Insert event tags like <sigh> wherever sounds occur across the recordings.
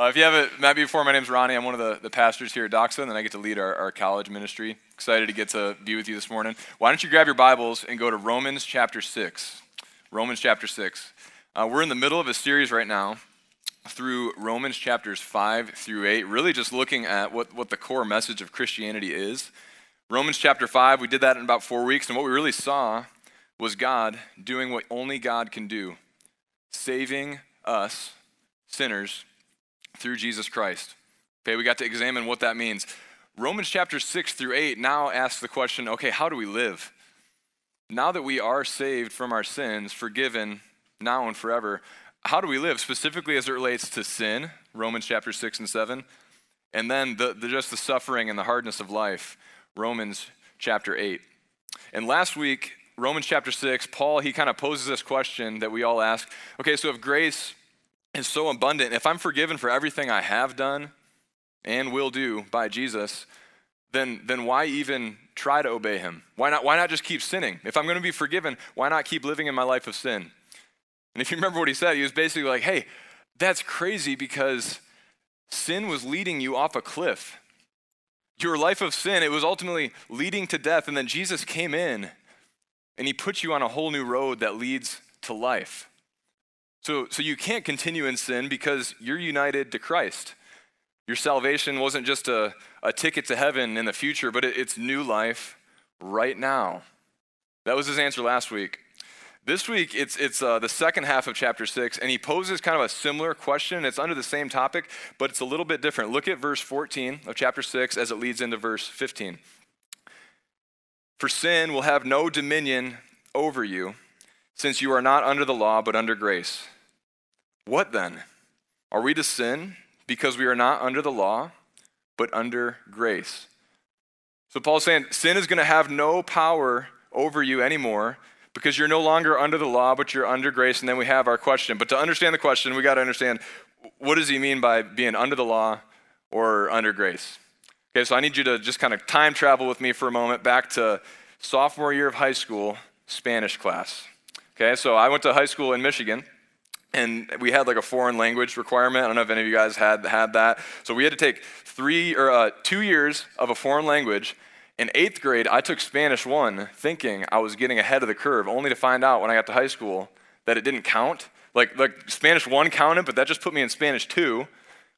Uh, if you haven't met me before, my name's Ronnie. I'm one of the, the pastors here at Doxa, and then I get to lead our, our college ministry. Excited to get to be with you this morning. Why don't you grab your Bibles and go to Romans chapter 6. Romans chapter 6. Uh, we're in the middle of a series right now through Romans chapters 5 through 8, really just looking at what, what the core message of Christianity is. Romans chapter 5, we did that in about four weeks, and what we really saw was God doing what only God can do saving us, sinners, through Jesus Christ. Okay, we got to examine what that means. Romans chapter 6 through 8 now asks the question okay, how do we live? Now that we are saved from our sins, forgiven now and forever, how do we live specifically as it relates to sin? Romans chapter 6 and 7. And then the, the, just the suffering and the hardness of life, Romans chapter 8. And last week, Romans chapter 6, Paul, he kind of poses this question that we all ask okay, so if grace is so abundant, if I'm forgiven for everything I have done and will do by Jesus, then, then why even try to obey him? Why not, why not just keep sinning? If I'm going to be forgiven, why not keep living in my life of sin? And if you remember what he said, he was basically like, hey, that's crazy because sin was leading you off a cliff. Your life of sin, it was ultimately leading to death. And then Jesus came in and he put you on a whole new road that leads to life. So, so you can't continue in sin because you're united to Christ. Your salvation wasn't just a, a ticket to heaven in the future, but it, it's new life right now. That was his answer last week. This week, it's, it's uh, the second half of chapter 6, and he poses kind of a similar question. It's under the same topic, but it's a little bit different. Look at verse 14 of chapter 6 as it leads into verse 15. For sin will have no dominion over you since you are not under the law, but under grace. What then? Are we to sin because we are not under the law, but under grace? So Paul's saying sin is going to have no power over you anymore because you're no longer under the law, but you're under grace. And then we have our question. But to understand the question, we got to understand what does he mean by being under the law or under grace? Okay, so I need you to just kind of time travel with me for a moment back to sophomore year of high school, Spanish class. Okay, so I went to high school in Michigan, and we had like a foreign language requirement. I don't know if any of you guys had had that. So we had to take three or uh, two years of a foreign language. In eighth grade, I took Spanish one, thinking I was getting ahead of the curve, only to find out when I got to high school that it didn't count. Like, like Spanish one counted, but that just put me in Spanish two,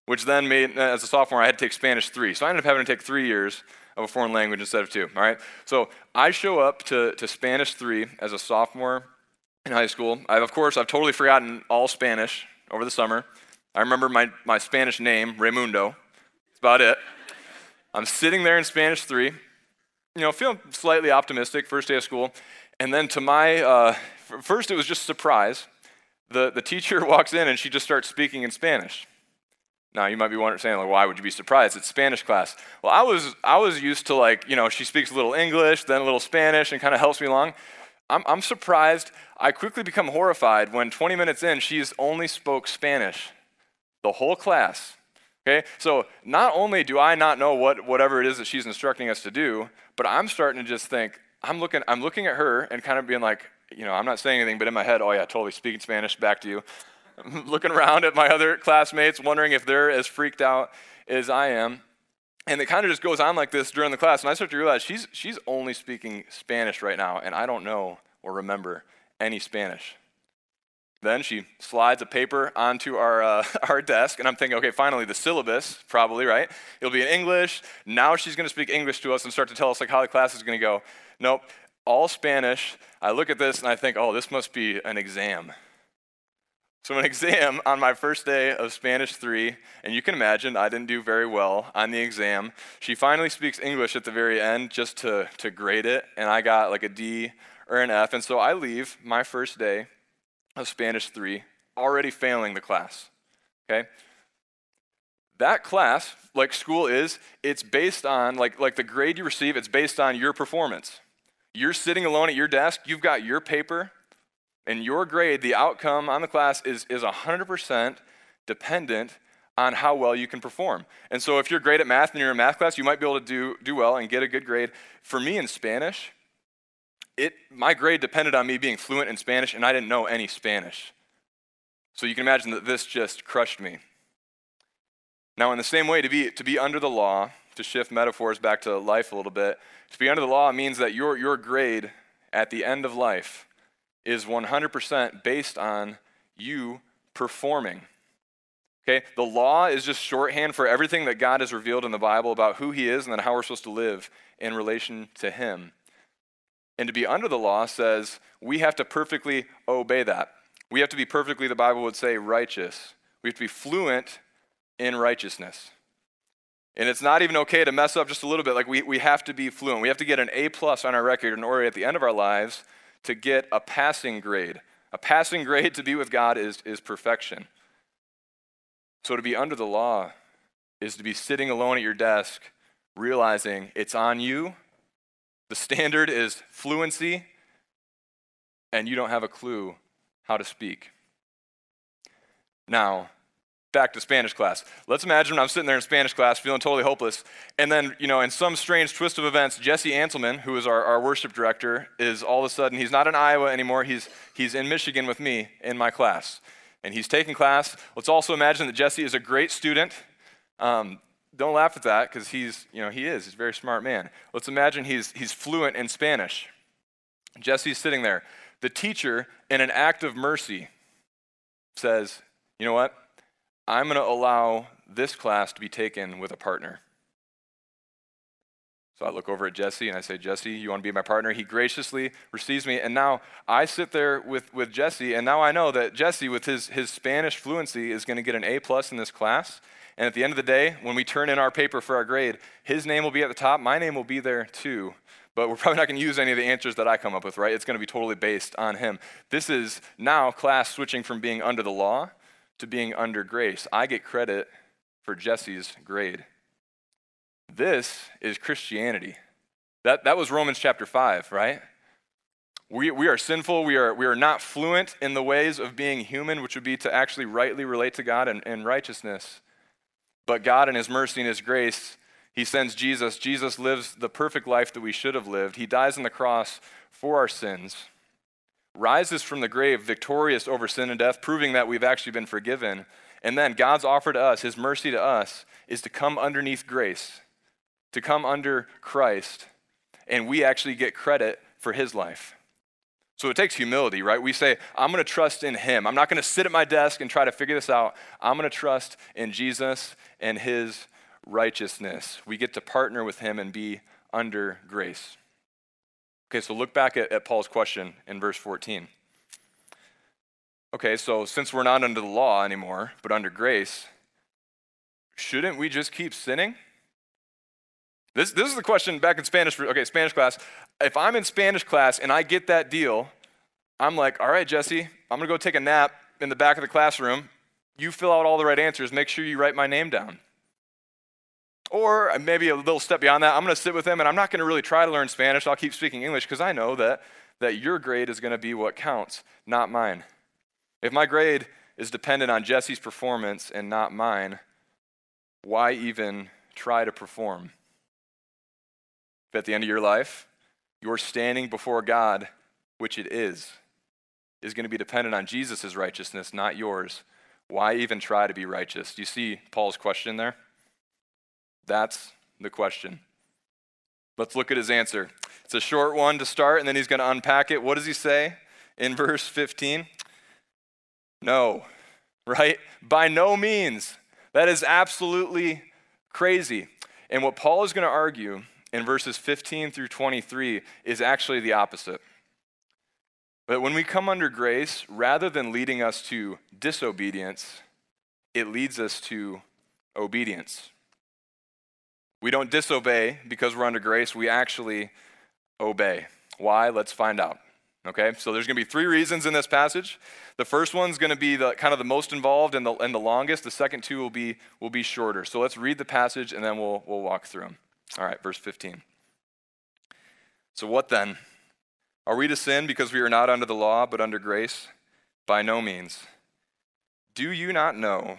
which then made, as a sophomore, I had to take Spanish three. So I ended up having to take three years of a foreign language instead of two. All right. So I show up to, to Spanish three as a sophomore in high school. I've, of course, I've totally forgotten all Spanish over the summer. I remember my, my Spanish name, Raimundo. That's about it. I'm sitting there in Spanish 3, you know, feeling slightly optimistic, first day of school. And then to my, uh, first it was just surprise. The, the teacher <laughs> walks in and she just starts speaking in Spanish. Now you might be wondering, saying, like, why would you be surprised? It's Spanish class. Well, I was, I was used to like, you know, she speaks a little English, then a little Spanish, and kind of helps me along. I'm, I'm surprised. I quickly become horrified when 20 minutes in, she's only spoke Spanish. The whole class. Okay? So not only do I not know what whatever it is that she's instructing us to do, but I'm starting to just think, I'm looking, I'm looking at her and kind of being like, you know, I'm not saying anything, but in my head, oh yeah, totally speaking Spanish, back to you. I'm <laughs> looking around at my other classmates, wondering if they're as freaked out as I am. And it kind of just goes on like this during the class. And I start to realize she's, she's only speaking Spanish right now, and I don't know or remember any Spanish. Then she slides a paper onto our, uh, <laughs> our desk, and I'm thinking, okay, finally, the syllabus, probably, right? It'll be in English. Now she's going to speak English to us and start to tell us like how the class is going to go. Nope, all Spanish. I look at this and I think, oh, this must be an exam. So, an exam on my first day of Spanish 3, and you can imagine I didn't do very well on the exam. She finally speaks English at the very end just to, to grade it, and I got like a D or an F. And so I leave my first day of Spanish 3 already failing the class. Okay? That class, like school is, it's based on, like, like the grade you receive, it's based on your performance. You're sitting alone at your desk, you've got your paper, and your grade, the outcome on the class is, is 100% dependent on how well you can perform. And so if you're great at math and you're in math class, you might be able to do, do well and get a good grade. For me in Spanish, it, my grade depended on me being fluent in Spanish, and I didn't know any Spanish. So you can imagine that this just crushed me. Now, in the same way, to be, to be under the law, to shift metaphors back to life a little bit, to be under the law means that your, your grade at the end of life is 100% based on you performing. Okay, the law is just shorthand for everything that God has revealed in the Bible about who He is and then how we're supposed to live in relation to Him. And to be under the law says we have to perfectly obey that. We have to be perfectly, the Bible would say, righteous. We have to be fluent in righteousness. And it's not even okay to mess up just a little bit. Like we, we have to be fluent. We have to get an A plus on our record in order at the end of our lives to get a passing grade. A passing grade <laughs> to be with God is, is perfection. So to be under the law is to be sitting alone at your desk, realizing it's on you. The standard is fluency, and you don't have a clue how to speak. Now, back to Spanish class. Let's imagine I'm sitting there in Spanish class feeling totally hopeless, and then, you know, in some strange twist of events, Jesse Anselman, who is our, our worship director, is all of a sudden, he's not in Iowa anymore, he's, he's in Michigan with me in my class. And he's taking class. Let's also imagine that Jesse is a great student. Um, don't laugh at that because he's, you know, he is. He's a very smart man. Let's imagine he's, he's fluent in Spanish. Jesse's sitting there. The teacher, in an act of mercy, says, You know what? I'm going to allow this class to be taken with a partner. So I look over at Jesse and I say, Jesse, you want to be my partner? He graciously receives me. And now I sit there with, with Jesse, and now I know that Jesse, with his, his Spanish fluency, is going to get an A plus in this class. And at the end of the day, when we turn in our paper for our grade, his name will be at the top, my name will be there too. But we're probably not going to use any of the answers that I come up with, right? It's going to be totally based on him. This is now class switching from being under the law to being under grace. I get credit for Jesse's grade. This is Christianity. That, that was Romans chapter 5, right? We, we are sinful. We are, we are not fluent in the ways of being human, which would be to actually rightly relate to God and, in righteousness. But God, in His mercy and His grace, He sends Jesus. Jesus lives the perfect life that we should have lived. He dies on the cross for our sins, rises from the grave victorious over sin and death, proving that we've actually been forgiven. And then God's offer to us, His mercy to us, is to come underneath grace, to come under Christ, and we actually get credit for His life. So it takes humility, right? We say, I'm going to trust in Him. I'm not going to sit at my desk and try to figure this out. I'm going to trust in Jesus and His righteousness. We get to partner with Him and be under grace. Okay, so look back at, at Paul's question in verse 14. Okay, so since we're not under the law anymore, but under grace, shouldn't we just keep sinning? This, this is the question back in Spanish, okay, Spanish class. If I'm in Spanish class and I get that deal, I'm like, all right, Jesse, I'm gonna go take a nap in the back of the classroom. You fill out all the right answers, make sure you write my name down. Or maybe a little step beyond that, I'm gonna sit with them and I'm not gonna really try to learn Spanish. I'll keep speaking English because I know that, that your grade is gonna be what counts, not mine. If my grade is dependent on Jesse's performance and not mine, why even try to perform? If at the end of your life, you're standing before God, which it is, is going to be dependent on Jesus' righteousness, not yours. Why even try to be righteous? Do you see Paul's question there? That's the question. Let's look at his answer. It's a short one to start, and then he's going to unpack it. What does he say in <laughs> verse 15? No, right? By no means. That is absolutely crazy. And what Paul is going to argue in verses 15 through 23 is actually the opposite. But when we come under grace, rather than leading us to disobedience, it leads us to obedience. We don't disobey because we're under grace, we actually obey. Why? Let's find out. Okay, so there's going to be three reasons in this passage. The first one's going to be the kind of the most involved and the, and the longest. The second two will be will be shorter. So let's read the passage and then we'll we'll walk through them. All right, verse 15. So, what then? Are we to sin because we are not under the law, but under grace? By no means. Do you not know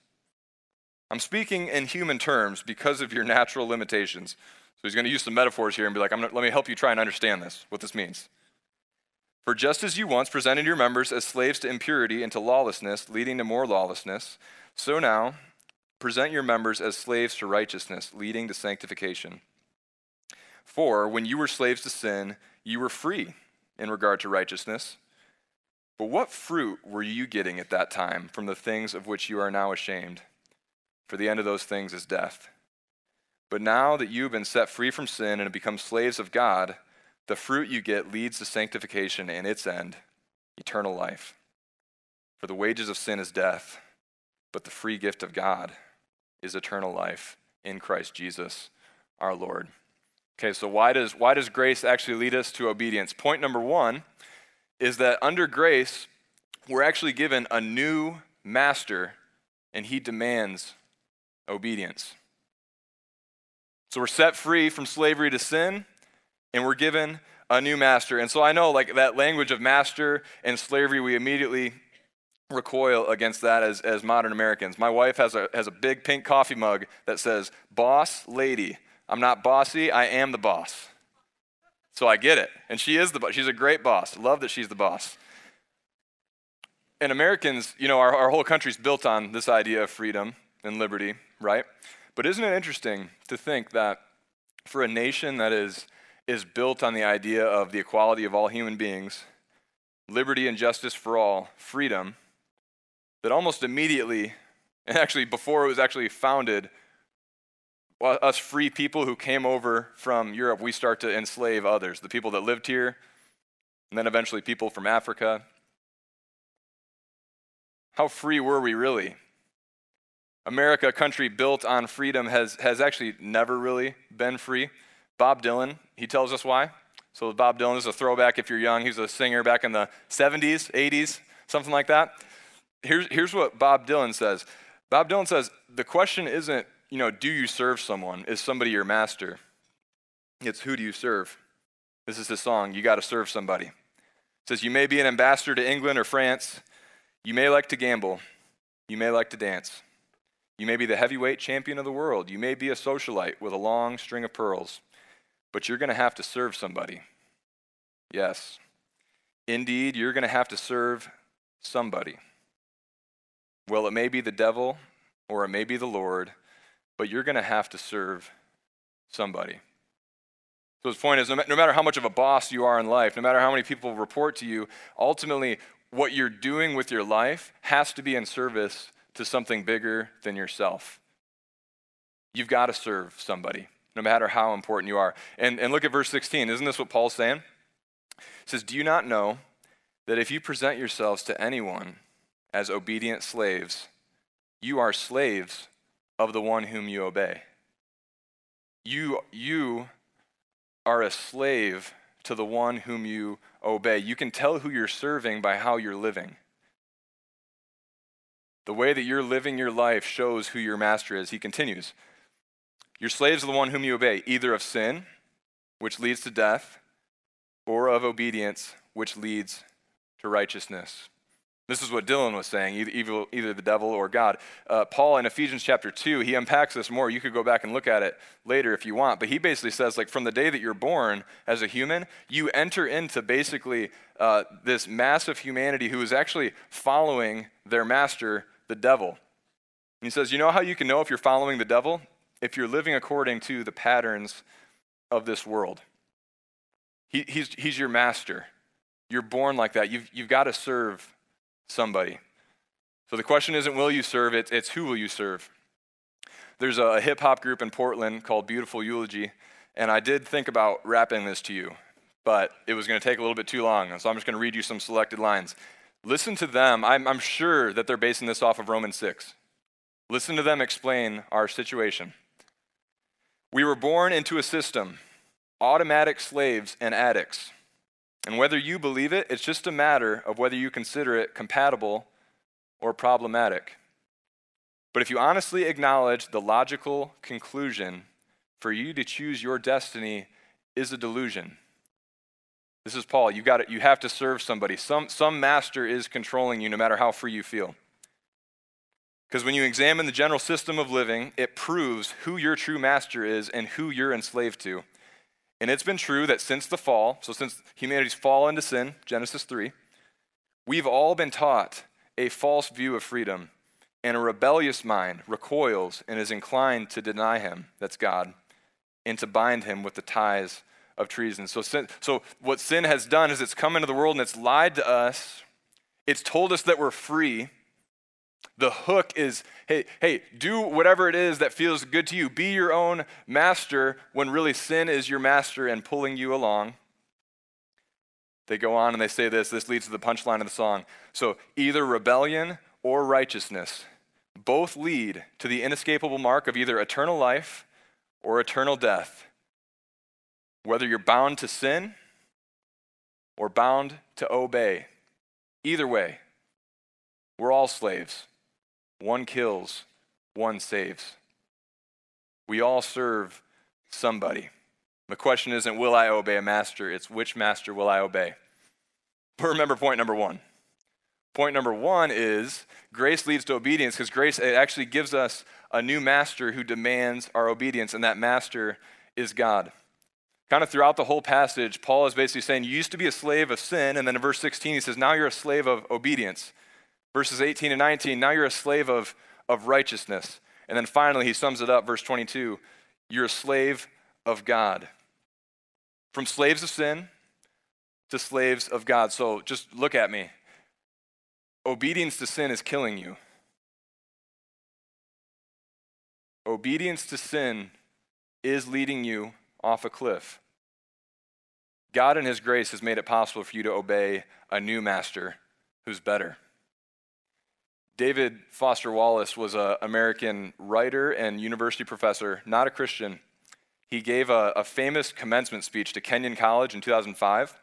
I'm speaking in human terms because of your natural limitations. So he's going to use some metaphors here and be like, let me help you try and understand this, what this means. For just as you once presented your members as slaves to impurity and to lawlessness, leading to more lawlessness, so now present your members as slaves to righteousness, leading to sanctification. For when you were slaves to sin, you were free in regard to righteousness. But what fruit were you getting at that time from the things of which you are now ashamed? For the end of those things is death. But now that you have been set free from sin and have become slaves of God, the fruit you get leads to sanctification and its end, eternal life. For the wages of sin is death, but the free gift of God is eternal life in Christ Jesus our Lord. Okay, so why does, why does grace actually lead us to obedience? Point number one is that under grace, we're actually given a new master, and he demands obedience. So we're set free from slavery to sin, and we're given a new master. And so I know, like, that language of master and slavery, we immediately recoil against that as, as modern Americans. My wife has a, has a big pink coffee mug that says, Boss Lady. I'm not bossy, I am the boss. So I get it. And she is the boss. She's a great boss. Love that she's the boss. And Americans, you know, our, our whole country's built on this idea of freedom and liberty, right? But isn't it interesting to think that for a nation that is, is built on the idea of the equality of all human beings, liberty and justice for all, freedom, that almost immediately, and actually before it was actually founded, us free people who came over from Europe, we start to enslave others, the people that lived here, and then eventually people from Africa. How free were we really? America, a country built on freedom, has, has actually never really been free. Bob Dylan, he tells us why. So, Bob Dylan is a throwback if you're young. He's a singer back in the 70s, 80s, something like that. Here's, here's what Bob Dylan says Bob Dylan says, The question isn't you know, do you serve someone? Is somebody your master? It's who do you serve? This is his song, You Got to Serve Somebody. It says, You may be an ambassador to England or France. You may like to gamble. You may like to dance. You may be the heavyweight champion of the world. You may be a socialite with a long string of pearls. But you're going to have to serve somebody. Yes. Indeed, you're going to have to serve somebody. Well, it may be the devil or it may be the Lord but you're going to have to serve somebody. So his point is no, matter how much of a boss you are in life, no matter how many people report to you, ultimately what you're doing with your life has to be in service to something bigger than yourself. You've got to serve somebody, no matter how important you are. And, and look at verse 16. Isn't this what Paul's saying? Says, Do you not know that if you present yourselves to anyone as obedient slaves, you are slaves of the one whom you obey. You, you are a slave to the one whom you obey. You can tell who you're serving by how you're living. The way that you're living your life shows who your master is. He continues Your slaves are the one whom you obey, either of sin, which leads to death, or of obedience, which leads to righteousness. This is what Dylan was saying, either, either the devil or God. Uh, Paul in Ephesians chapter 2, he unpacks this more. You could go back and look at it later if you want. But he basically says, like, from the day that you're born as a human, you enter into basically uh, this mass of humanity who is actually following their master, the devil. And he says, You know how you can know if you're following the devil? If you're living according to the patterns of this world. He, he's, he's your master. You're born like that. You've, you've got to serve somebody. So the question isn't will you serve, it's, it's who will you serve. There's a hip hop group in Portland called Beautiful Eulogy, and I did think about rapping this to you, but it was going to take a little bit too long, so I'm just going to read you some selected lines. Listen to them. I'm, I'm sure that they're basing this off of Romans 6. Listen to them explain our situation. We were born into a system, automatic slaves and addicts. And whether you believe it, it's just a matter of whether you consider it compatible or problematic. But if you honestly acknowledge the logical conclusion for you to choose your destiny is a delusion. This is Paul. You got it. You have to serve somebody. Some, some master is controlling you no matter how free you feel. Because when you examine the general system of living, it proves who your true master is and who you're enslaved to. And it's been true that since the fall, so since humanity's fall into sin, Genesis 3, we've all been taught a false view of freedom, and a rebellious mind recoils and is inclined to deny him, that's God, and to bind him with the ties of treason. So, sin, so what sin has done is it's come into the world and it's lied to us. It's told us that we're free. The hook is, hey, hey, do whatever it is that feels good to you. Be your own master when really sin is your master and pulling you along. They go on and they say this. This leads to the punchline of the song. So either rebellion or righteousness both lead to the inescapable mark of either eternal life or eternal death. Whether you're bound to sin or bound to obey, either way, we're all slaves. One kills, one saves. We all serve somebody. The question isn't, will I obey a master? It's, which master will I obey? But <laughs> remember point number one. Point number one is grace leads to obedience because grace actually gives us a new master who demands our obedience, and that master is God. Kind of throughout the whole passage, Paul is basically saying, You used to be a slave of sin. And then in verse 16, he says, Now you're a slave of obedience. Verses 18 and 19, now you're a slave of, of righteousness. And then finally, he sums it up, verse 22, You're a slave of God. From slaves of sin to slaves of God. So just look at me. Obedience to sin is killing you. Obedience to sin is leading you off a cliff. God, in His grace, has made it possible for you to obey a new master who's better. David Foster Wallace was an American writer and university professor, not a Christian. He gave a, a famous commencement speech to Kenyon College in 2005.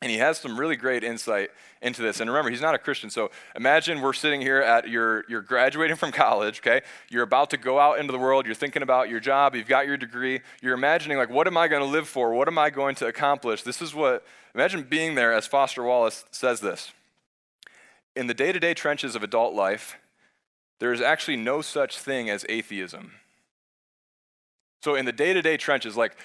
And he has some really great insight into this. And remember, he's not a Christian. So imagine we're sitting here at your, you're graduating from college, okay? You're about to go out into the world. You're thinking about your job. You've got your degree. You're imagining, like, what am I going to live for? What am I going to accomplish? This is what, imagine being there as Foster Wallace says this. In the day to day trenches of adult life, there is actually no such thing as atheism. So, in the day to day trenches, like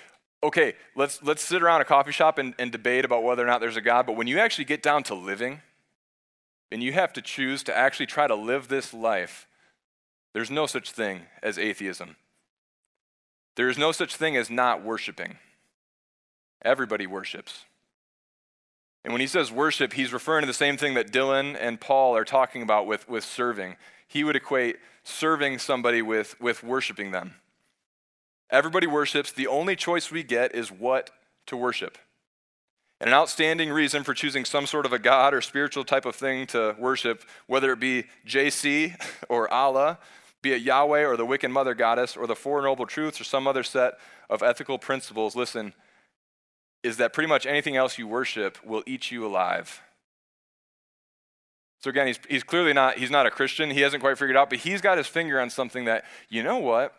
okay, let's, let's sit around a coffee shop and, and debate about whether or not there's a God, but when you actually get down to living, and you have to choose to actually try to live this life, there's no such thing as atheism. There is no such thing as not worshiping. Everybody worships. And when he says worship, he's referring to the same thing that Dylan and Paul are talking about with, with serving. He would equate serving somebody with, with worshiping them. Everybody worships. The only choice we get is what to worship. And an outstanding reason for choosing some sort of a God or spiritual type of thing to worship, whether it be JC <laughs> or Allah, be it Yahweh or the Wiccan Mother Goddess or the Four Noble Truths or some other set of ethical principles, listen, is that pretty much anything else you worship will eat you alive. So again, he's, he's clearly not, he's not a Christian. He hasn't quite figured out, but he's got his finger on something that, you know what?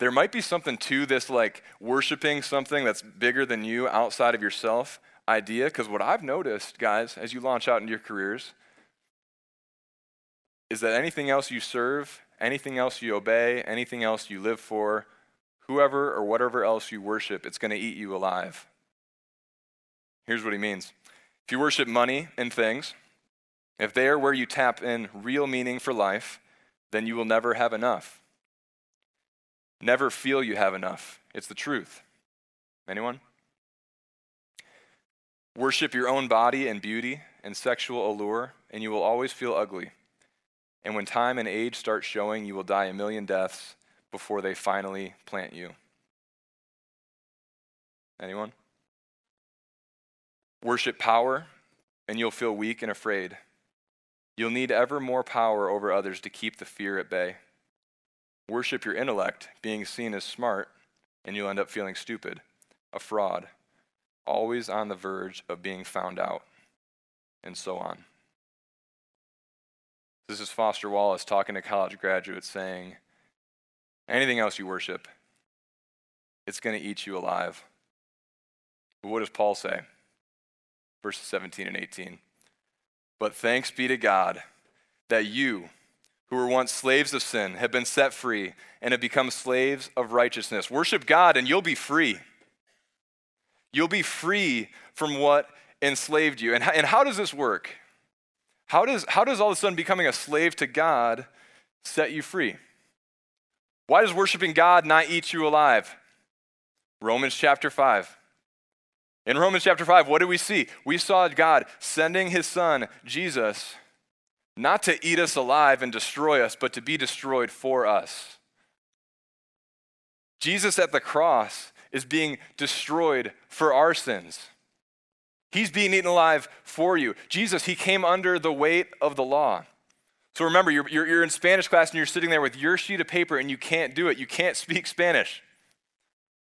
there might be something to this like worshiping something that's bigger than you outside of yourself idea because what i've noticed guys as you launch out into your careers is that anything else you serve anything else you obey anything else you live for whoever or whatever else you worship it's going to eat you alive here's what he means if you worship money and things if they are where you tap in real meaning for life then you will never have enough Never feel you have enough. It's the truth. Anyone? Worship your own body and beauty and sexual allure, and you will always feel ugly. And when time and age start showing, you will die a million deaths before they finally plant you. Anyone? Worship power, and you'll feel weak and afraid. You'll need ever more power over others to keep the fear at bay. Worship your intellect, being seen as smart, and you'll end up feeling stupid, a fraud, always on the verge of being found out, and so on. This is Foster Wallace talking to college graduates saying, anything else you worship, it's going to eat you alive. But what does Paul say? Verses 17 and 18. But thanks be to God that you, who were once slaves of sin, have been set free and have become slaves of righteousness. Worship God and you'll be free. You'll be free from what enslaved you. And, and how does this work? How does, how does all of a sudden becoming a slave to God set you free? Why does worshiping God not eat you alive? Romans chapter 5. In Romans chapter 5, what do we see? We saw God sending his son, Jesus, not to eat us alive and destroy us, but to be destroyed for us. Jesus at the cross is being destroyed for our sins. He's being eaten alive for you. Jesus, he came under the weight of the law. So remember, you're, you're, you're, in Spanish class and you're sitting there with your sheet of paper and you can't do it. You can't speak Spanish.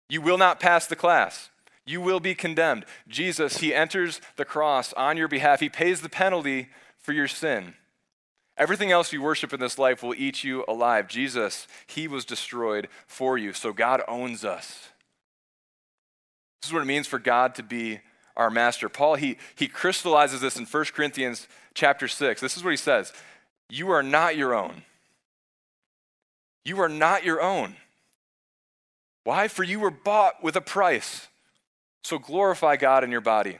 You will not pass the class. You will be condemned. Jesus, he enters the cross on your behalf. He pays the penalty for your sin. Everything else you worship in this life will eat you alive. Jesus, he was destroyed for you. So God owns us. This is what it means for God to be our master. Paul, he, he crystallizes this in 1 Corinthians chapter 6. This is what he says You are not your own. You are not your own. Why? For you were bought with a price. So glorify God in your body.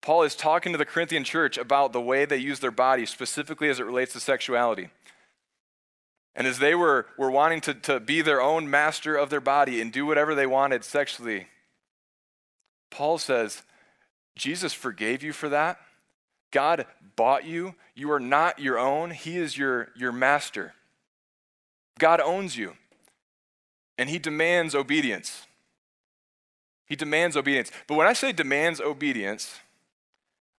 Paul is talking to the Corinthian church about the way they use their body, specifically as it relates to sexuality. And as they were, were wanting to, to be their own master of their body and do whatever they wanted sexually, Paul says, Jesus forgave you for that. God bought you. You are not your own, He is your, your master. God owns you, and He demands obedience. He demands obedience. But when I say demands obedience,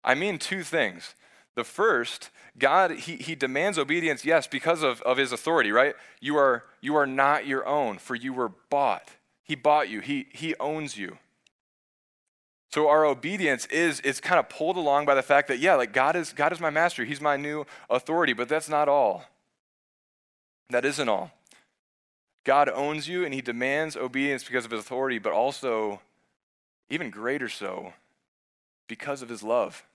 I mean two things. The first, God, he, he demands obedience, yes, because of, of his authority, right? You are, you are not your own, for you were bought. He bought you, he, he owns you. So our obedience is it's kind of pulled along by the fact that yeah, like God is God is my master. He's my new authority, but that's not all. That isn't all. God owns you and he demands obedience because of his authority, but also even greater so because of his love.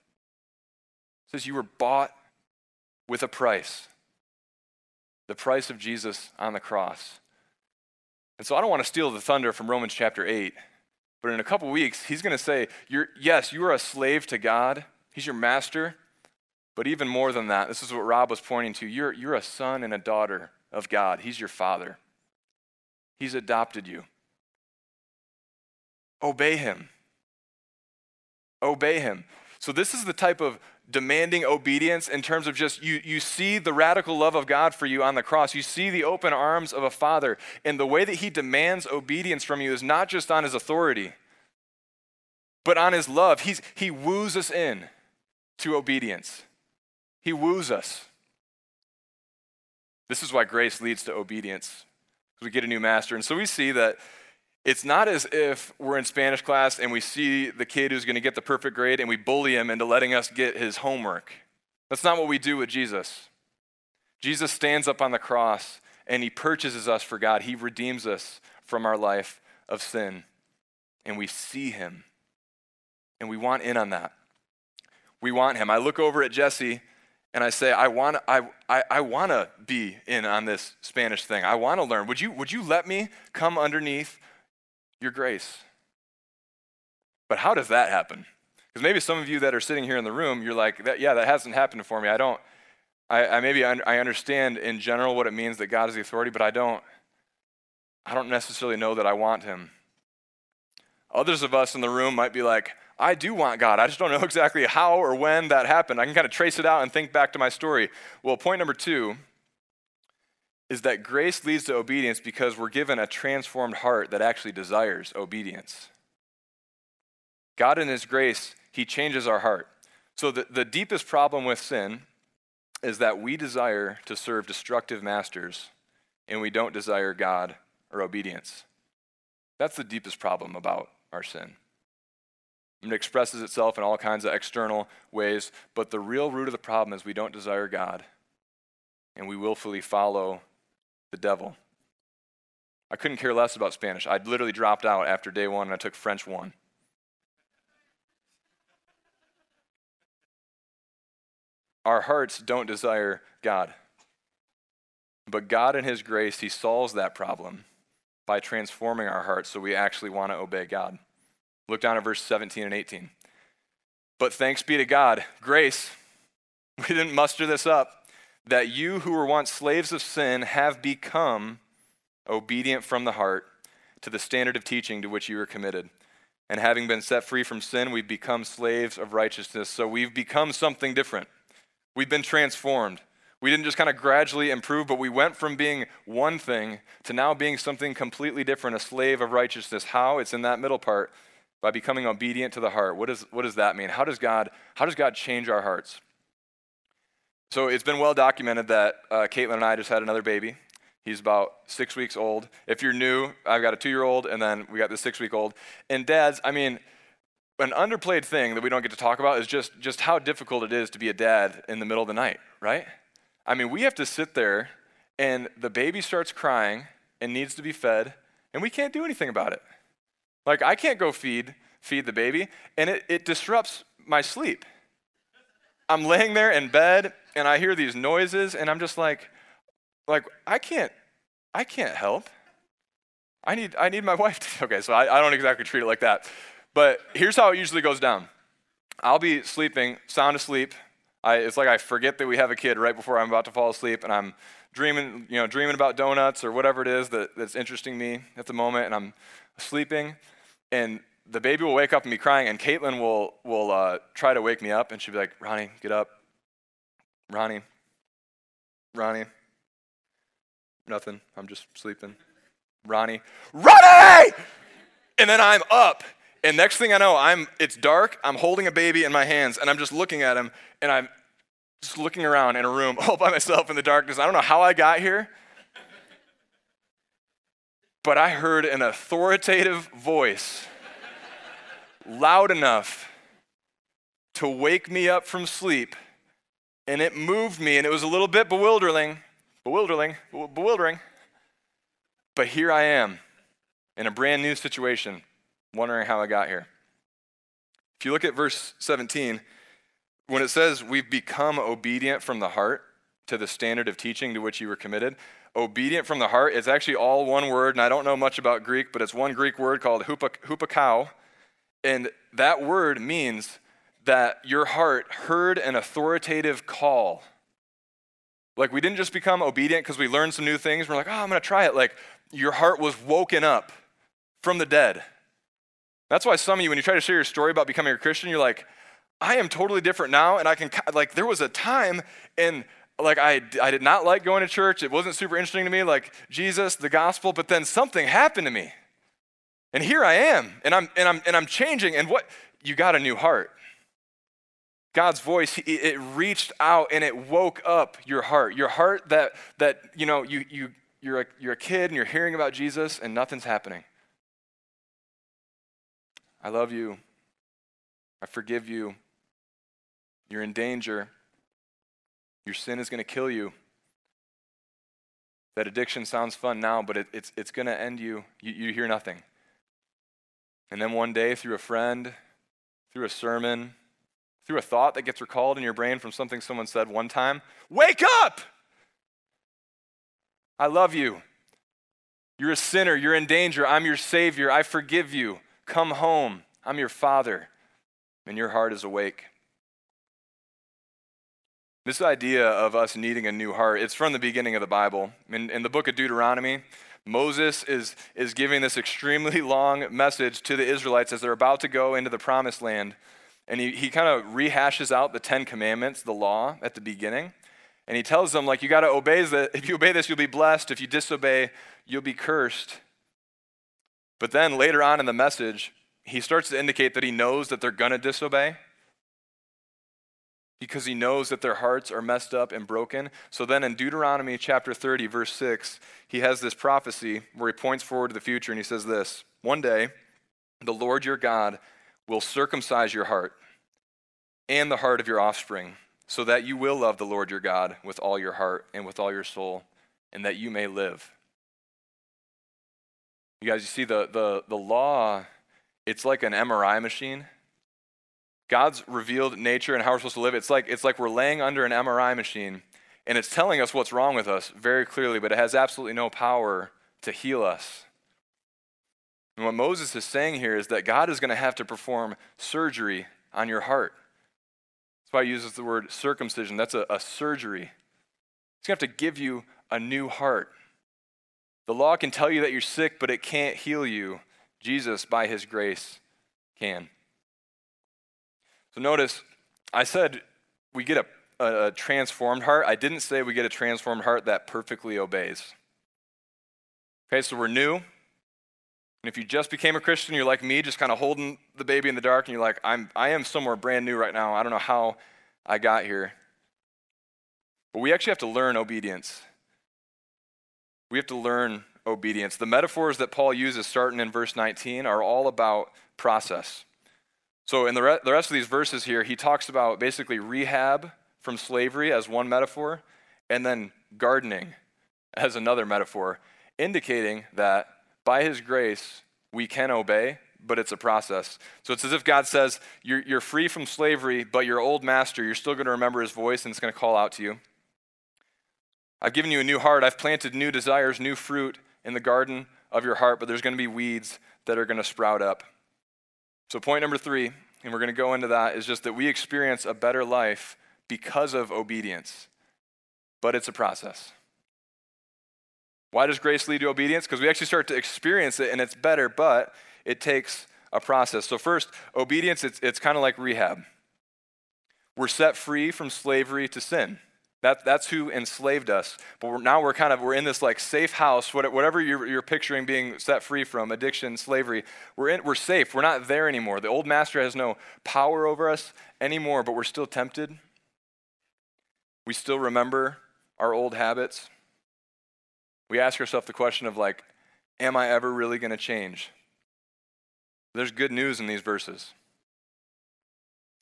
It says you were bought with a price. The price of Jesus on the cross. And so I don't want to steal the thunder from Romans chapter 8. But in a couple weeks, he's going to say, Yes, you are a slave to God, He's your master. But even more than that, this is what Rob was pointing to. You're, you're a son and a daughter of God, He's your father. He's adopted you. Obey Him. Obey Him. So, this is the type of demanding obedience in terms of just you, you see the radical love of God for you on the cross. You see the open arms of a father. And the way that he demands obedience from you is not just on his authority, but on his love. He's, he woos us in to obedience. He woos us. This is why grace leads to obedience. because We get a new master. And so we see that it's not as if we're in Spanish class and we see the kid who's going to get the perfect grade and we bully him into letting us get his homework. That's not what we do with Jesus. Jesus stands up on the cross and he purchases us for God. He redeems us from our life of sin. And we see him. And we want in on that. We want him. I look over at Jesse and I say, I want, I, I, I want to be in on this Spanish thing. I want to learn. Would you, would you let me come underneath your grace. But how does that happen? Because maybe some of you that are sitting here in the room, you're like, that, yeah, that hasn't happened for me. I don't, I, I maybe I, I understand in general what it means that God is the authority, but I don't, I don't necessarily know that I want Him. Others of us in the room might be like, I do want God. I just don't know <laughs> exactly how or when that happened. I can kind of trace it out and think back to my story. Well, point number two is that grace leads to obedience because we're given a transformed heart that actually desires obedience. God, in His grace, He changes our heart. So, the, the deepest problem with sin is that we desire to serve destructive masters and we don't desire God or obedience. That's the deepest problem about our sin. It expresses itself in all kinds of external ways, but the real root of the problem is we don't desire God and we willfully follow the devil. I couldn't care less about Spanish. I literally dropped out after day one and I took French one. Our hearts don't desire God. But God, in His grace, He solves that problem by transforming our hearts so we actually want to obey God. Look down at verse 17 and 18. But thanks be to God, grace, <laughs> we didn't muster this up, that you who were once slaves of sin have become obedient from the heart to the standard of teaching to which you were committed. And having been set free from sin, we've become slaves of righteousness. So we've become something different. We've been transformed. We didn't just kind of gradually improve, but we went from being one thing to now being something completely different, a slave of righteousness. How? It's in that middle part by becoming obedient to the heart. What, is, what does that mean? How does, God, how does God change our hearts? So it's been well documented that uh, Caitlin and I just had another baby. He's about six weeks old. If you're new, I've got a two year old, and then we got the six week old. And dads, I mean, an underplayed thing that we don't get to talk about is just, just how difficult it is to be a dad in the middle of the night, right? I mean, we have to sit there and the baby starts crying and needs to be fed, and we can't do anything about it. Like, I can't go feed, feed the baby, and it, it disrupts my sleep. I'm laying there in bed and I hear these noises, and I'm just like, like, I can't, I can't help. I need, I need my <laughs> wife to, okay, so I, I don't exactly treat it like that. But here's how it usually goes down. I'll be sleeping, sound asleep. I, it's like I forget that we have a kid right before I'm about to fall asleep, and I'm dreaming, you know, dreaming about donuts or whatever it is that, that's interesting me at the moment, and I'm sleeping, and the baby will wake up and be crying, and Caitlin will will uh, try to wake me up, and she'll be like, "Ronnie, get up, Ronnie, Ronnie." Nothing. I'm just sleeping. Ronnie, Ronnie! And then I'm up. And next thing I know, I'm it's dark, I'm holding a baby in my hands, and I'm just looking at him, and I'm just looking around in a room <laughs> all by myself in the darkness. I don't know how I got here. But I heard an authoritative voice loud enough to wake me up from sleep, and it moved me, and it was a little bit bewildering bewildering, bewildering. But here I am in a brand new situation, wondering how I got here. If you look at verse 17, when it says we've become obedient from the heart to the standard of teaching to which you were committed, obedient from the heart is actually all one word, and I don't know much about Greek, but it's one Greek word called hupakao. And that word means that your heart heard an authoritative call like we didn't just become obedient because we learned some new things. We're like, oh, I'm going to try it. Like your heart was woken up from the dead. That's why some of you, when you try to share your story about becoming a Christian, you're like, I am totally different now. And I can, like, there was a time and like I, I did not like going to church. It wasn't super interesting to me, like Jesus, the gospel, but then something happened to me. And here I am, and I'm, and I'm, and I'm changing. And what? You got a new heart. God's voice, it reached out and it woke up your heart. Your heart that, that you know, you, you, you're, a, you're a kid and you're hearing about Jesus and nothing's happening. I love you. I forgive you. You're in danger. Your sin is going to kill you. That addiction sounds fun now, but it, it's, it's going to end you. you. You hear nothing. And then one day, through a friend, through a sermon, through a thought that gets recalled in your brain from something someone said one time, wake up! I love you. You're a sinner. You're in danger. I'm your Savior. I forgive you. Come home. I'm your Father. And your heart is awake. This idea of us needing a new heart, it's from the beginning of the Bible. In, in the book of Deuteronomy, Moses is, is giving this extremely <laughs> long message to the Israelites as they're about to go into the promised land and he, he kind of rehashes out the Ten Commandments, the law, at the beginning. And he tells them, like, you got to obey this. If you obey this, you'll be blessed. If you disobey, you'll be cursed. But then later on in the message, he starts to indicate that he knows that they're going to disobey because he knows that their hearts are messed up and broken. So then in Deuteronomy chapter 30, verse 6, he has this prophecy where he points forward to the future and he says this One day, the Lord your God will circumcise your heart and the heart of your offspring, so that you will love the Lord your God with all your heart and with all your soul, and that you may live. You guys, you see, the, the, the law, it's like an MRI machine. God's revealed nature and how we're supposed to live. It's like, it's like we're laying under an MRI machine, and it's telling us what's wrong with us very clearly, but it has absolutely no power to heal us. And what Moses is saying here is that God is going to have to perform surgery on your heart. That's why he uses the word circumcision. That's a, a surgery. He's going to have to give you a new heart. The law can tell you that you're sick, but it can't heal you. Jesus, by his grace, can. So notice, I said we get a, a, transformed heart. I didn't say we get a transformed heart that perfectly obeys. Okay, so we're new. And if you just became a Christian, you're like me, just kind of holding the baby in the dark, and you're like, I'm, I am somewhere brand new right now. I don't know how I got here. But we actually have to learn obedience. We have to learn obedience. The metaphors that Paul uses starting in verse 19 are all about process. So, in the, re- the rest of these verses here, he talks about basically rehab from slavery as one metaphor, and then gardening as another metaphor, indicating that by his grace we can obey, but it's a process. So it's as if God says, You're, you're free from slavery, but your old master, you're still going to remember his voice and it's going to call out to you. I've given you a new heart. I've planted new desires, new fruit in the garden of your heart, but there's going to be weeds that are going to sprout up. So, point number three, and we're going to go into that, is just that we experience a better life because of obedience, but it's a process. Why does grace lead to obedience? Because we actually start to experience it and it's better, but it takes a process. So, first, obedience, it's, it's kind of like rehab. We're set free from slavery to sin. That, that's who enslaved us. But we're, now we're kind of, we're in this like safe house, whatever you're, you're picturing being set free from, addiction, slavery, we're, in, we're safe. We're not there anymore. The old master has no power over us anymore, but we're still tempted. We still remember our old habits. We ask ourselves the question of like, am I ever really going to change? There's good news in these verses.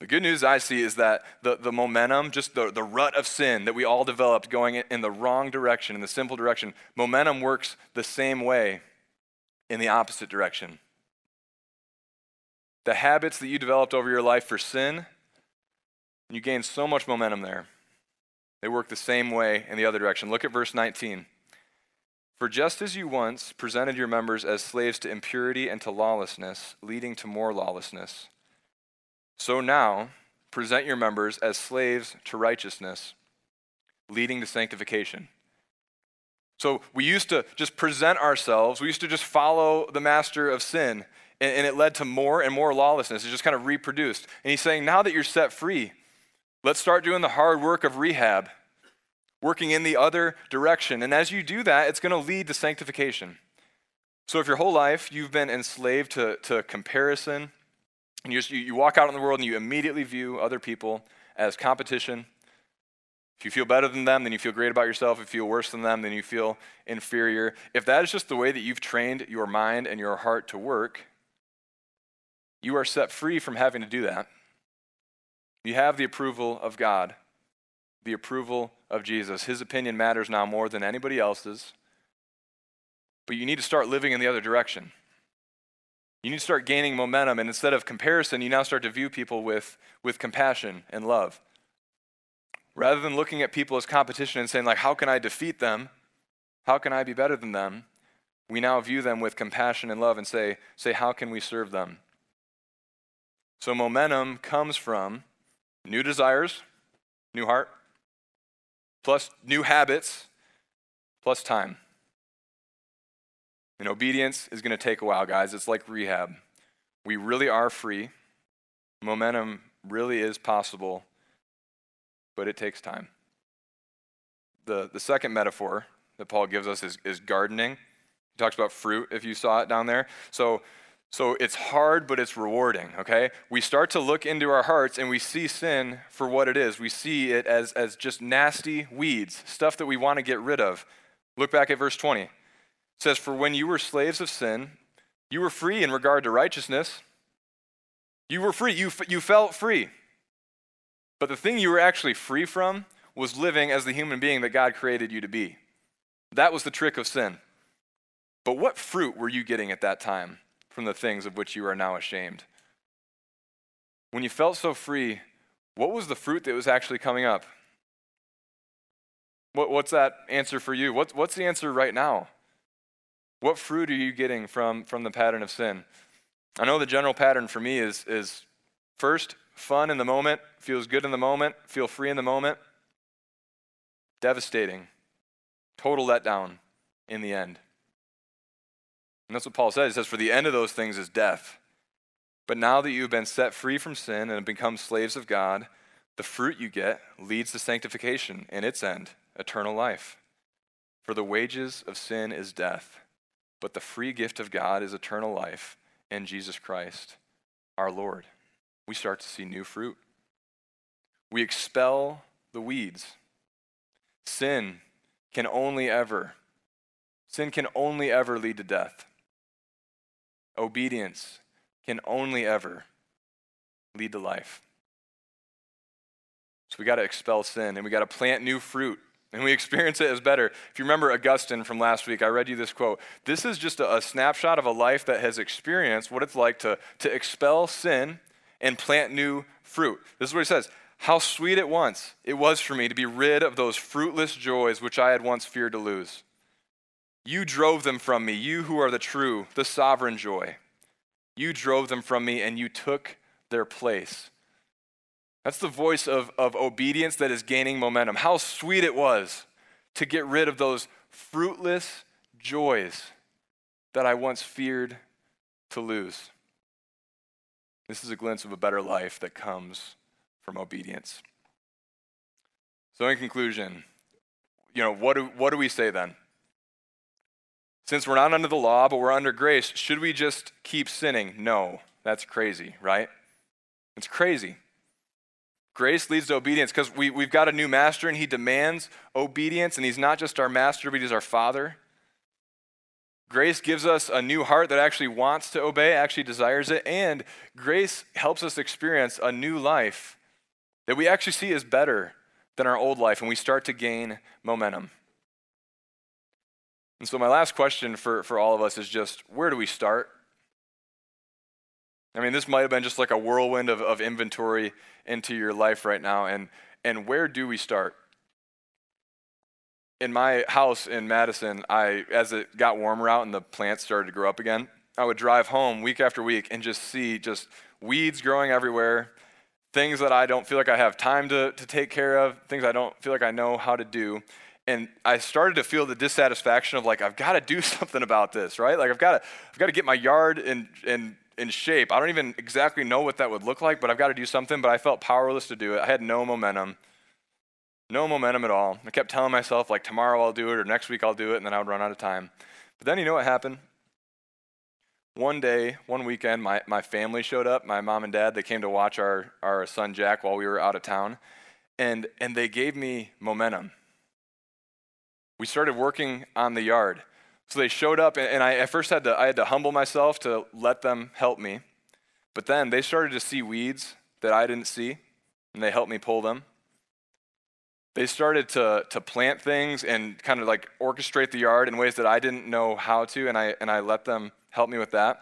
The good news I see is that the, the momentum, just the, the rut of sin that we all developed going in the wrong direction, in the simple direction, momentum works the same way in the opposite direction. The habits that you developed over your life for sin, you gain so much momentum there. They work the same way in the other direction. Look at verse 19. For just as you once presented your members as slaves to impurity and to lawlessness, leading to more lawlessness, so now, present your members as slaves to righteousness, leading to sanctification. So we used to just present ourselves, we used to just follow the master of sin, and, and, it led to more and more lawlessness. It just kind of reproduced. And he's saying, now that you're set free, let's start doing the hard work of rehab, working in the other direction. And as you do that, it's going to lead to sanctification. So if your whole life you've been enslaved to, to comparison, and you, just, you, you walk out in the world and you immediately view other people as competition. If you feel better than them, then you feel great about yourself. If you feel worse than them, then you feel inferior. If that is just the way that you've trained your mind and your heart to work, you are set free from having to do that. You have the approval of God, the approval of Jesus. His opinion matters now more than anybody else's. But you need to start living in the other direction. You need to start gaining momentum, and instead of comparison, you now start to view people with, with compassion and love. Rather than looking at people as competition and saying, like, how can I defeat them? How can I be better than them? We now view them with compassion and love and say, say, how can we serve them? So momentum comes from new desires, new heart, plus new habits, plus time. And obedience is going to take a while, guys. It's like rehab. We really are free. Momentum really is possible, but it takes time. The, the second metaphor that Paul gives us is, is gardening. He talks about fruit, if you saw it down there. So, so it's hard, but it's rewarding, okay? We start to look into our hearts and we see sin for what it is. We see it as, as just nasty weeds, stuff that we want to get rid of. Look back at verse 20 It says, For when you were slaves of sin, you were free in regard to righteousness. You were free. You, you felt free. But the thing you were actually free from was living as the human being that God created you to be. That was the trick of sin. But what fruit were you getting at that time from the things of which you are now ashamed? When you felt so free, what was the fruit that was actually coming up? What, what's that answer for you? What, what's the answer right now? What fruit are you getting from, from the pattern of sin? I know the general pattern for me is, is first, fun in the moment, feels good in the moment, feel free in the moment. Devastating. Total letdown in the end. And that's what Paul says. He says, For the end of those things is death. But now that you've been set free from sin and have become slaves of God, the fruit you get leads to sanctification and its end, eternal life. For the wages of sin is death, but the free gift of God is eternal life in Jesus Christ, our Lord. We start to see new fruit. We expel the weeds. Sin can only ever, sin can only ever lead to death. Obedience can only ever lead to life. So we got to expel sin and we got to plant new fruit and we <laughs> experience it as better. If you remember Augustine from last week, I read you this quote. This is just a, a snapshot of a life that has experienced what it's like to, to expel sin and plant new fruit. This is what he says How sweet it once it was for me to be rid of those fruitless joys which I had once feared to lose. You drove them from me, you who are the true, the sovereign joy. You drove them from me and you took their place. That's the voice of, of obedience that is gaining momentum. How sweet it was to get rid of those fruitless joys that I once feared to lose. This is a glimpse of a better life that comes from obedience. So, in conclusion, you know, what do, what do we say then? Since we're not under the law, but we're under grace, should we just keep sinning? No, that's crazy, right? It's crazy. Grace leads to obedience because we, we've got a new master and he demands obedience, and he's not just our master, but he's our father. Grace gives us a new heart that actually wants to obey, actually desires it, and grace helps us experience a new life that we actually see is better than our old life, and we start to gain momentum. And so, my last question for, for all of us is just where do we start? I mean, this might have been just like a whirlwind of, of inventory into your life right now. And, and where do we start? In my house in Madison, I, as it got warmer out and the plants started to grow up again, I would drive home week after week and just see just weeds growing everywhere, things that I don't feel like I have time to, to take care of, things I don't feel like I know how to do. And I started to feel the dissatisfaction of like, I've got to do <laughs> something about this, right? Like I've got to, I've got to get my yard in, in in shape. I don't even exactly know what that would look like, but I've got to do something. But I felt powerless to do it. I had no momentum, no momentum at all. I kept telling myself, like, tomorrow I'll do it or next week I'll do it, and then I would run out of time. But then you know what happened? One day, one weekend, my, my family showed up. My mom and dad, they came to watch our, our son Jack while we were out of town, and, and they gave me momentum. We started working on the yard. So they showed up, and I at first had to, I had to humble myself to let them help me. But then they started to see weeds that I didn't see, and they helped me pull them. They started to, to plant things and kind of like orchestrate the yard in ways that I didn't know how to, and I, and I let them help me with that.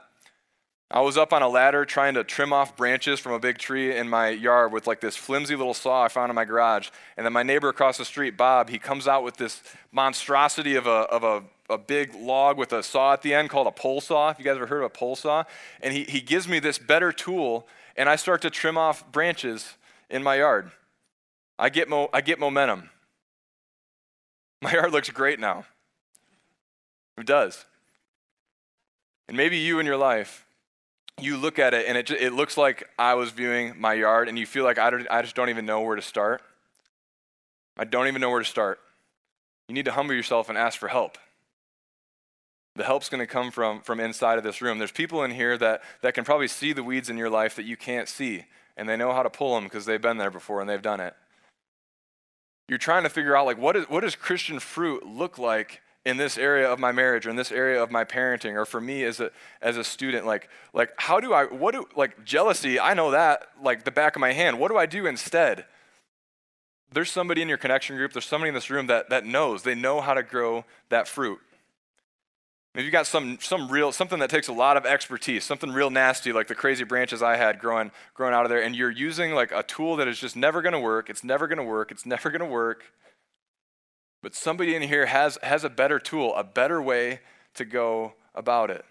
I was up on a ladder trying to trim off branches from a big tree in my yard with like this flimsy little saw I found in my garage. And then my neighbor across the street, Bob, he comes out with this monstrosity of a, of a a big log with a saw at the end called a pole saw. If you guys ever heard of a pole saw? And he, he gives me this better tool, and I start to trim off branches in my yard. I get, mo- I get momentum. <laughs> My yard looks great now. It does. And maybe you in your life, you look at it and it, it looks like I was viewing my yard, and you feel like I, don't, I just don't even know where to start. I don't even know where to start. You need to humble yourself and ask for help. The help's going to come from, from inside of this room. There's people in here that, that can probably see the weeds in your life that you can't see, and they know how to pull them because they've been there before and they've done it. You're trying to figure out, like, what, is, what does Christian fruit look like in this area of my marriage or in this area of my parenting or for me as a, as a student? Like, like, how do I, what do, like, jealousy, I know that like the back of my hand. What do I do instead? there's somebody in your connection group, there's somebody in this room that, that knows, they know how to grow that fruit. Maybe you've got some, some real, something that takes a lot of expertise, something real nasty like the crazy branches I had growing, growing out of there, and you're using like a tool that is just never going to work. It's never going to work. It's never going to work. But somebody in here has, has a better tool, a better way to go about it.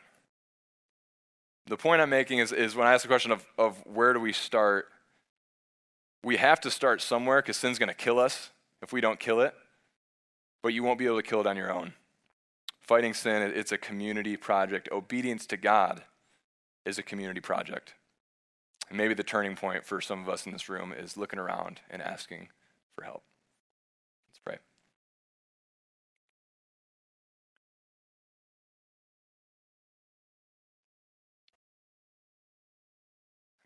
The point I'm making is, is when I ask the question of, of where do we start, we have to start somewhere because sin's going to kill us if we don't kill it, but you won't be able to kill it on your own. Fighting sin, it's a community project. Obedience to God is a community project. And maybe the turning point for some of us in this room is looking around and asking for help.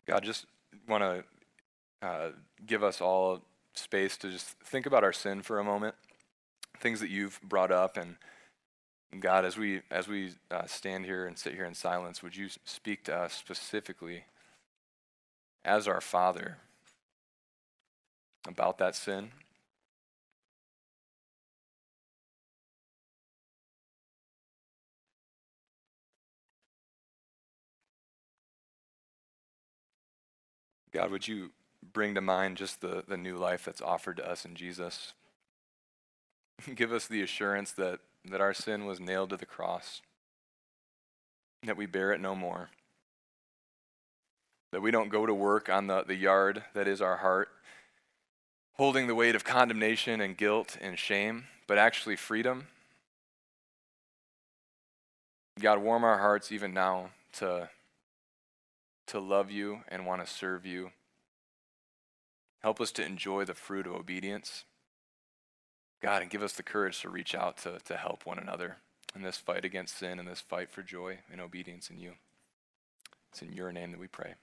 God, just want to uh, give us all space to just think about our sin for a moment, things that you've brought up, and God, as we as we uh, stand here and sit here in silence, would you speak to us specifically as our Father about that sin? God, would you bring to mind just the, the new life that's offered to us in Jesus? <laughs> Give us the assurance that, that our sin was nailed to the cross, that we bear it no more, that we don't go to work on the, the yard that is our heart, holding the weight of condemnation and guilt and shame, but actually freedom. God, warm our hearts even now to to love you and want to serve you. Help us to enjoy the fruit of obedience. God, and give us the courage to reach out to, to help one another in this fight against sin and this fight for joy and obedience in you. It's in your name that we pray.